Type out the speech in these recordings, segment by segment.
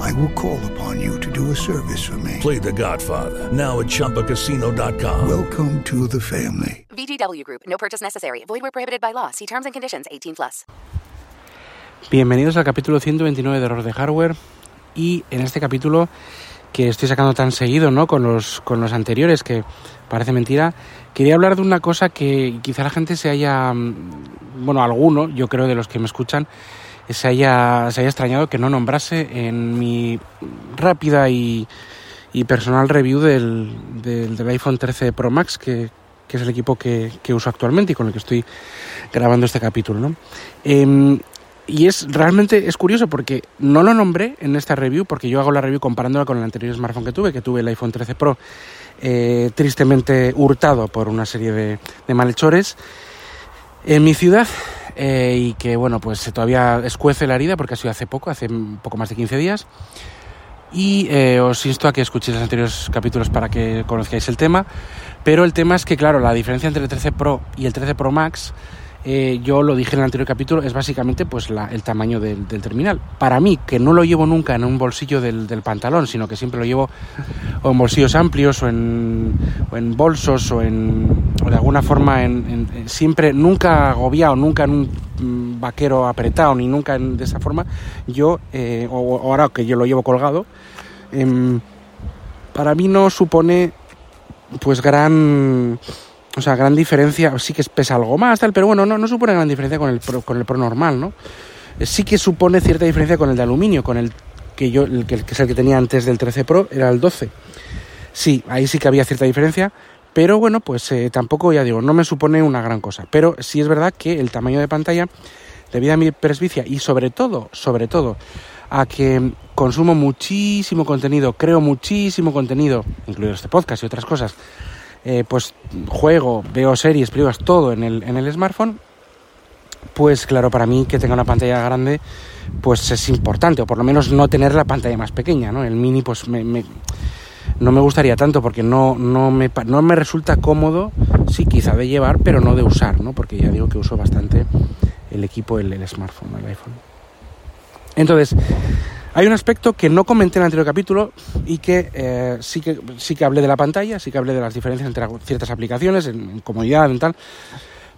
I will call upon you to do a service for me. Play The Godfather now at ChumbaCasino.com. Welcome to the family. VGW Group. No purchase necessary. Void where prohibited by law. See terms and conditions. 18 plus. Bienvenidos al capítulo 129 de Error de Hardware. Y en este capítulo que estoy sacando tan seguido, ¿no? Con los, con los anteriores, que parece mentira, quería hablar de una cosa que quizá la gente se haya, mm, bueno, alguno, yo creo de los que me escuchan, se haya, se haya extrañado que no nombrase en mi rápida y, y personal review del, del, del, iPhone 13 Pro Max, que, que es el equipo que, que, uso actualmente y con el que estoy grabando este capítulo, ¿no? Eh, y es realmente es curioso porque no lo nombré en esta review porque yo hago la review comparándola con el anterior smartphone que tuve, que tuve el iPhone 13 Pro, eh, tristemente hurtado por una serie de, de malhechores en mi ciudad eh, y que bueno pues todavía escuece la herida porque ha sido hace poco, hace poco más de 15 días. Y eh, os insto a que escuchéis los anteriores capítulos para que conozcáis el tema. Pero el tema es que, claro, la diferencia entre el 13 Pro y el 13 Pro Max eh, yo lo dije en el anterior capítulo, es básicamente pues la, el tamaño del, terminal. Para mí, que no lo llevo nunca en un bolsillo del, del, pantalón, sino que siempre lo llevo o en bolsillos amplios o en, bolsos o, en, o de alguna forma en, siempre, nunca agobiado, nunca en un mm, vaquero apretado ni nunca en, de esa forma, yo, eh, o, o, ahora que yo lo llevo colgado, eh, para mí no supone pues gran o sea, gran diferencia, sí que pesa algo más, tal, pero bueno, no, supone gran diferencia con el, Pro, con el Pro normal, ¿no? Sí que supone cierta diferencia con el de aluminio, con el que yo, el que, es el que tenía antes del 13 Pro, era el 12. Sí, ahí sí que había cierta diferencia, pero bueno, pues eh, tampoco, ya digo, no me supone una gran cosa. Pero sí es verdad que el tamaño de pantalla, debido a mi presbicia y sobre todo, sobre todo, a que consumo muchísimo contenido, creo muchísimo contenido, incluido este podcast y otras cosas, eh, pues juego, veo series, películas, todo en el, en el smartphone, pues claro, para mí que tenga una pantalla grande, pues es importante, o por lo menos no tener la pantalla más pequeña, ¿no? El mini, pues me, no me gustaría tanto porque no, no, me, no me resulta cómodo, sí, quizá de llevar, pero no de usar, ¿no? Porque ya digo que uso bastante el equipo, el, el smartphone, el iPhone. Entonces, hay un aspecto que no comenté en el anterior capítulo y que, eh, sí que sí que hablé de la pantalla, sí que hablé de las diferencias entre ciertas aplicaciones, en, comodidad, en tal,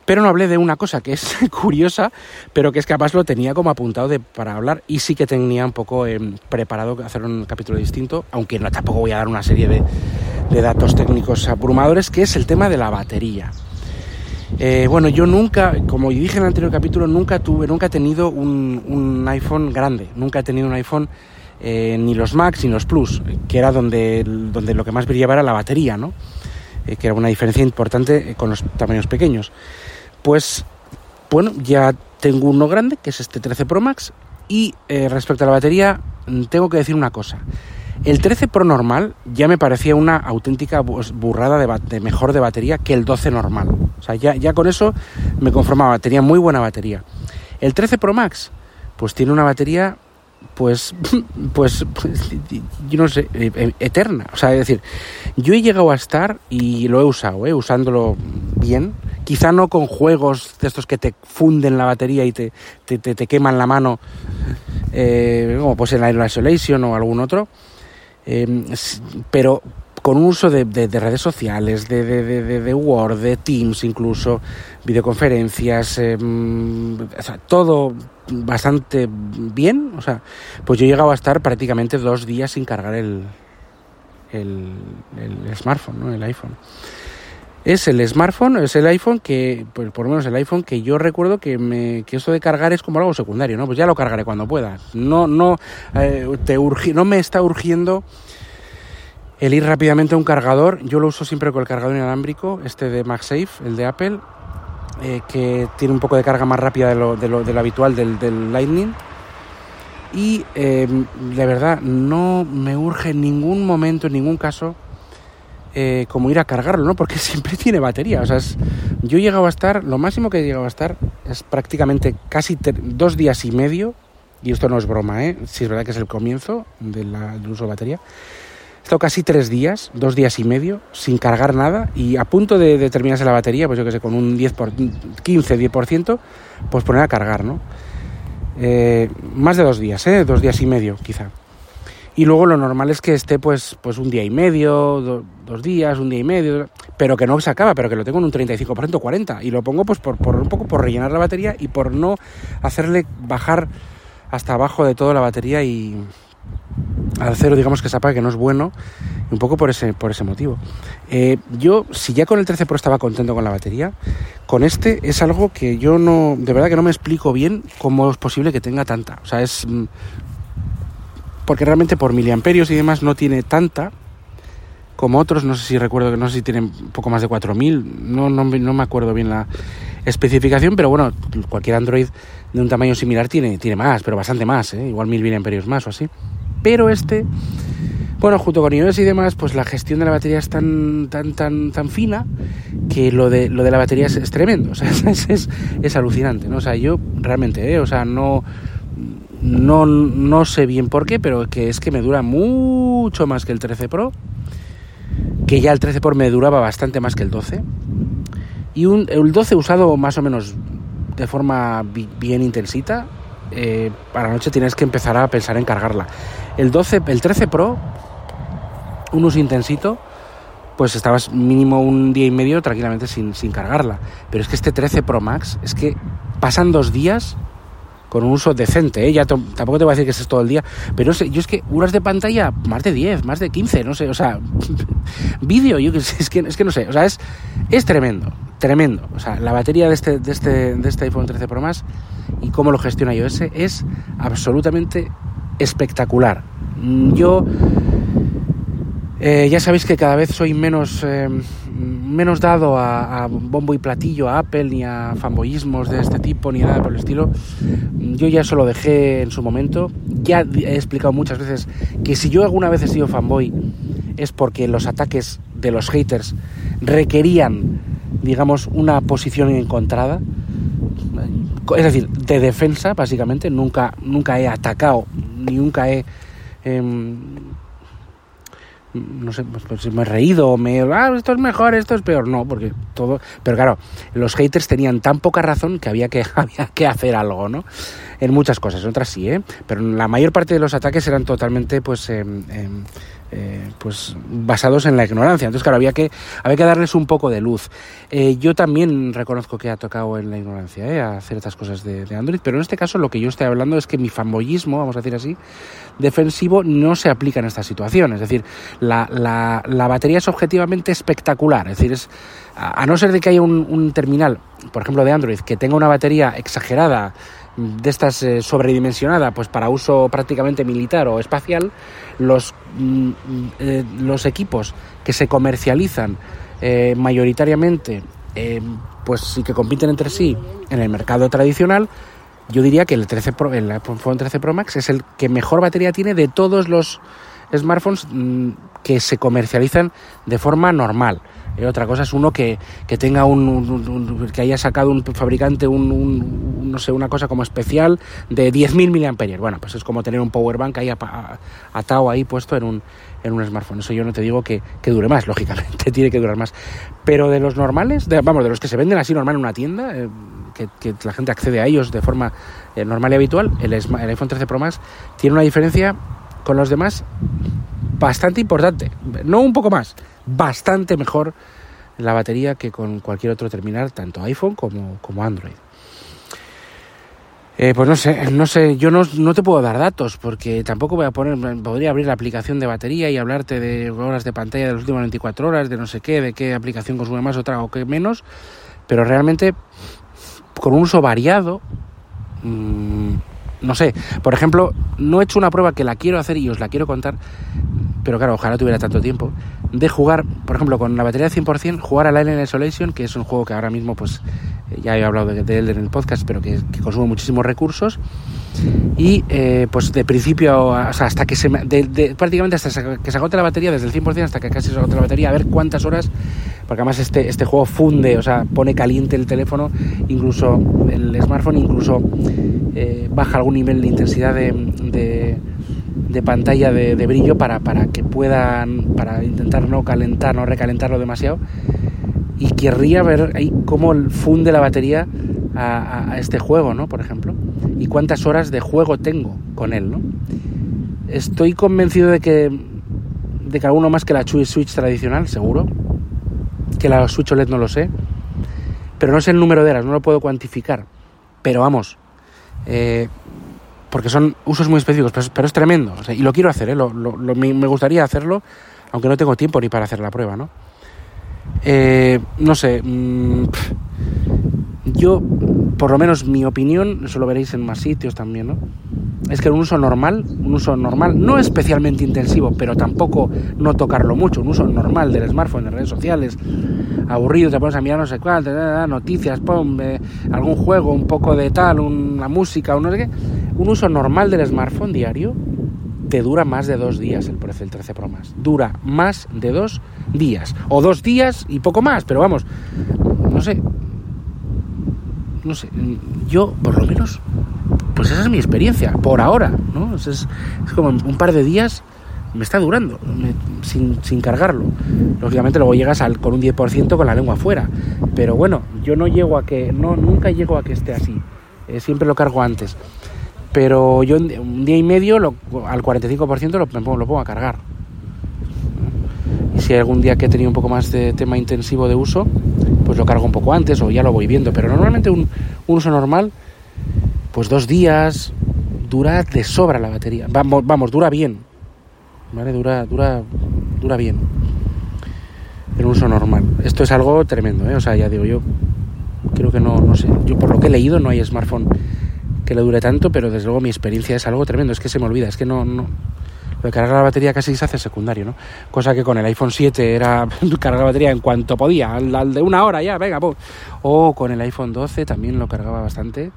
pero no hablé de una cosa que es curiosa, pero que es que además lo tenía como apuntado de, para hablar y sí que tenía un poco eh, preparado hacer un capítulo distinto, aunque no tampoco voy a dar una serie de, de datos técnicos abrumadores, que es el tema de la batería. Eh, bueno, yo nunca, como dije en el anterior capítulo, nunca tuve, nunca he tenido un, un iPhone grande, nunca he tenido un iPhone eh, ni los Max ni los Plus, que era donde, donde lo que más brillaba era la batería, ¿no? Eh, que era una diferencia importante con los tamaños pequeños. Pues, bueno, ya tengo uno grande, que es este 13 Pro Max, y respecto a la batería, tengo que decir una cosa. El 13 Pro normal ya me parecía una auténtica burrada de, de, mejor de batería que el 12 normal. O sea, ya, con eso me conformaba, tenía muy buena batería. El 13 Pro Max, pues tiene una batería, pues, pues, pues yo no sé, eterna. O sea, es decir, yo he llegado a estar, y lo he usado, ¿eh? usándolo bien, quizá no con juegos de estos que te funden la batería y te, te, te, queman la mano, eh, como pues en la Isolation o algún otro, eh, pero con un uso de, de, de redes sociales, de, de, Word, de Teams incluso, videoconferencias, eh, o sea, todo bastante bien. O sea, pues yo he llegado a estar prácticamente dos días sin cargar el, el, el smartphone, ¿no? el iPhone. Es el smartphone, es el iPhone que, pues por lo menos el iPhone que yo recuerdo que, me, que esto de cargar es como algo secundario, ¿no? Pues ya lo cargaré cuando pueda. No, no, eh, te no me está urgiendo el ir rápidamente a un cargador. Yo lo uso siempre con el cargador inalámbrico, este de MagSafe, el de Apple, eh, que tiene un poco de carga más rápida de lo, de lo, habitual del, Lightning. Y eh, de verdad, no me urge en ningún momento, en ningún caso, eh, como ir a cargarlo, ¿no? Porque siempre tiene batería. O sea, es, yo he llegado a estar, lo máximo que he llegado a estar es prácticamente casi dos días y medio, y esto no es broma, ¿eh? Si es verdad que es el comienzo de del uso de batería. He estado casi tres días, dos días y medio, sin cargar nada y a punto de, terminarse la batería, pues yo que sé, con un 10 por, 15, 10%, pues poner a cargar, ¿no? Eh, más de dos días, ¿eh? Dos días y medio, quizá. Y luego lo normal es que esté pues, pues un día y medio, dos días, un día y medio, pero que no se acaba, pero que lo tengo en un 35%, 40%. Y lo pongo pues por, por un poco por rellenar la batería y por no hacerle bajar hasta abajo de toda la batería y al cero digamos que se apague, que no es bueno, un poco por ese, por ese motivo. Eh, yo, si ya con el 13 Pro estaba contento con la batería, con este es algo que yo no, de verdad que no me explico bien cómo es posible que tenga tanta. O sea, es mm, porque realmente por miliamperios y demás no tiene tanta como otros, no sé si recuerdo que no sé si tienen poco más de 4000, no, no, no me acuerdo bien la especificación, pero bueno, cualquier Android de un tamaño similar tiene, tiene más, pero bastante más, ¿eh? igual 1000 miliamperios más o así. Pero este, bueno, junto con iOS y demás, pues la gestión de la batería es tan, tan, tan, tan fina que lo de, lo de la batería es, tremendo, o sea, es, es, es, alucinante, ¿no? O sea, yo realmente, ¿eh? o sea, no no, no sé bien por qué, pero que es que me dura mucho más que el 13 Pro. Que ya el 13 Pro me duraba bastante más que el 12. Y un, el 12 usado más o menos de forma bien intensita. Eh, para la noche tienes que empezar a pensar en cargarla. El 12, el 13 Pro, un uso intensito, pues estabas mínimo un día y medio tranquilamente sin, sin cargarla. Pero es que este 13 Pro Max, es que pasan dos días con un uso decente, ¿eh? ya tampoco te voy a decir que es todo el día, pero sé, yo es que horas de pantalla, más de 10, más de 15, no sé, o sea, vídeo, yo es que, es que no sé, o sea, es, es tremendo, tremendo, o sea, la batería de este, de este, de este iPhone 13 Pro Max y cómo lo gestiona iOS es absolutamente espectacular. Yo eh, ya sabéis que cada vez soy menos, eh, menos dado a, bombo y platillo, a Apple, ni a fanboyismos de este tipo, ni nada por el estilo. Yo ya eso lo dejé en su momento. Ya he explicado muchas veces que si yo alguna vez he sido fanboy es porque los ataques de los haters requerían, digamos, una posición encontrada. Es decir, de defensa, básicamente. Nunca, nunca he atacado, ni nunca he... Em, no sé, pues, pues, me he reído, me ah, esto es mejor, esto es peor, no, porque todo, pero claro, los haters tenían tan poca razón que había que, había que hacer algo, ¿no? En muchas cosas, en otras sí, ¿eh? Pero la mayor parte de los ataques eran totalmente, pues, eh, eh, pues basados en la ignorancia. Entonces, claro, había que, había que darles un poco de luz. Eh, yo también reconozco que ha tocado en la ignorancia ¿eh? a ciertas cosas de, Android, pero en este caso lo que yo estoy hablando es que mi fanboyismo, vamos a decir así, defensivo no se aplica en esta situación. Es decir, la, la, batería es objetivamente espectacular. Es decir, es, a, no ser de que haya un, un terminal, por ejemplo, de Android, que tenga una batería exagerada, de estas eh, sobredimensionada pues para uso prácticamente militar o espacial los, mm, eh, los equipos que se comercializan eh, mayoritariamente pues sí que compiten entre sí en el mercado tradicional yo diría que el 13 Pro, el iPhone 13 Pro Max es el que mejor batería tiene de todos los smartphones mm, que se comercializan de forma normal eh, otra cosa es uno que, que tenga un, que haya sacado un fabricante un, no sé una cosa como especial de 10.000 miliamperios. Bueno pues es como tener un power bank ahí atado ahí puesto en un en un smartphone. Eso yo no te digo que, que dure más lógicamente tiene que durar más. Pero de los normales vamos de los que se venden así normal en una tienda eh, que, que, la gente accede a ellos de forma eh, normal y habitual el, el iPhone 13 Pro Max tiene una diferencia con los demás bastante importante no un poco más bastante mejor la batería que con cualquier otro terminal, tanto iPhone como, como Android. Eh, pues no sé, no sé, yo no, no, te puedo dar datos porque tampoco voy a poner, podría abrir la aplicación de batería y hablarte de horas de pantalla de las últimas 24 horas, de no sé qué, de qué aplicación consume más otra o qué menos, pero realmente con un uso variado, mmm, no sé, por ejemplo, no he hecho una prueba que la quiero hacer y os la quiero contar, pero claro, ojalá tuviera tanto tiempo, de jugar, por ejemplo, con la batería de 100%, jugar a Alien Isolation, que es un juego que ahora mismo, pues, eh, ya he hablado de, él en el podcast, pero que, consume muchísimos recursos, y eh, pues de principio, o sea, hasta que se, de, prácticamente hasta que se agote la batería, desde el 100% hasta que casi se agote la batería, a ver cuántas horas, porque además este, este juego funde, o sea, pone caliente el teléfono, incluso el smartphone, incluso eh, baja algún nivel de intensidad de, de, pantalla de, brillo para, para que puedan, para intentar no calentar, no recalentarlo demasiado. Y querría ver ahí cómo funde la batería a, este juego, ¿no? Por ejemplo. Y cuántas horas de juego tengo con él, ¿no? Estoy convencido de que, de que alguno más que la Switch tradicional, seguro. Que la Switch OLED no lo sé. Pero no sé el número de horas, no lo puedo cuantificar. Pero vamos, eh, porque son usos muy específicos, pero, es tremendo. y lo quiero hacer, ¿eh? me gustaría hacerlo, aunque no tengo tiempo ni para hacer la prueba, ¿no? Eh, no sé, mm, yo, por lo menos mi opinión, eso lo veréis en más sitios también, ¿no? Es que un uso normal, un uso normal, no especialmente intensivo, pero tampoco no tocarlo mucho, un uso normal del smartphone, de redes sociales, aburrido, te pones a mirar no sé cuál, noticias, pum, eh, algún juego, un poco de tal, una música, o no sé qué. Un uso normal del smartphone diario te dura más de dos días el del 13 Pro Max. Dura más de dos días. O dos días y poco más, pero vamos, no sé, no sé, yo por lo menos, pues esa es mi experiencia, por ahora, ¿no? Es, es, como un par de días me está durando, sin, sin, cargarlo. Lógicamente luego llegas al, con un 10% con la lengua afuera, pero bueno, yo no llego a que, no, nunca llego a que esté así, eh, siempre lo cargo antes. Pero yo un día y medio al 45% lo, lo pongo a cargar. Y si hay algún día que he tenido un poco más de tema intensivo de uso, pues lo cargo un poco antes o ya lo voy viendo. Pero normalmente un, uso normal, pues dos días, dura de sobra la batería. Vamos, vamos, dura bien. ¿Vale? Dura, dura, dura bien. En un uso normal. Esto es algo tremendo, ¿eh? O sea, ya digo, yo creo que no, no sé. Yo por lo que he leído no hay smartphone que le dure tanto, pero desde luego mi experiencia es algo tremendo. Es que se me olvida, es que no, no, de cargar la batería casi se hace secundario, ¿no? Cosa que con el iPhone 7 era cargar la batería en cuanto podía, al, de una hora ya, venga, O con el iPhone 12 también lo cargaba bastante.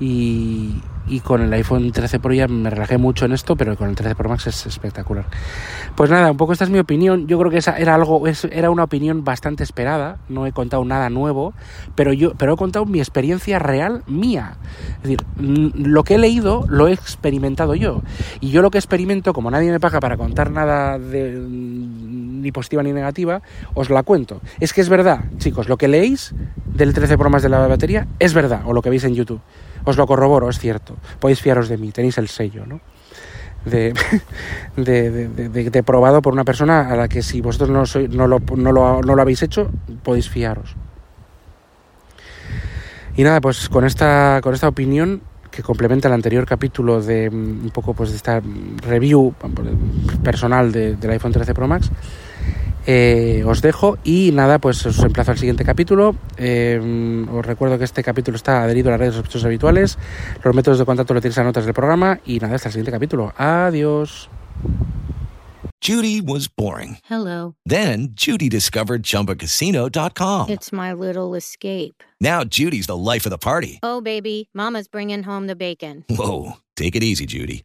Y, y con el iPhone 13 Pro ya me relajé mucho en esto, pero con el 13 Pro Max es espectacular. Pues nada, un poco esta es mi opinión. Yo creo que esa era algo, era una opinión bastante esperada. No he contado nada nuevo, pero yo, pero he contado mi experiencia real mía. Es decir, lo que he leído lo he experimentado yo. Y yo lo que experimento, como nadie me paga para contar nada de, ni positiva ni negativa, os la cuento. Es que es verdad, chicos, lo que leéis del 13 Pro Max de la batería es verdad, o lo que veis en YouTube. Os lo corroboro, es cierto. Podéis fiaros de mí, tenéis el sello, ¿no? De, de, probado por una persona a la que si vosotros no, sois, no, lo, no, lo, no lo habéis hecho, podéis fiaros. Y nada, pues con esta, con esta opinión que complementa el anterior capítulo de mm, un poco pues de esta review personal del iPhone 13 Pro Max, eh, os dejo y nada, pues os emplazo al siguiente capítulo. Eh, os recuerdo que este capítulo está adherido a las redes sospechosos habituales. Los métodos de contacto lo tenéis en notas del programa y nada, hasta el siguiente capítulo. Adiós. Judy was boring. Hello. Then Judy discovered chumbacasino.com. It's my little escape. Now Judy's the life of the party. Oh baby, mama's bringing home the bacon. Whoa, take it easy, Judy.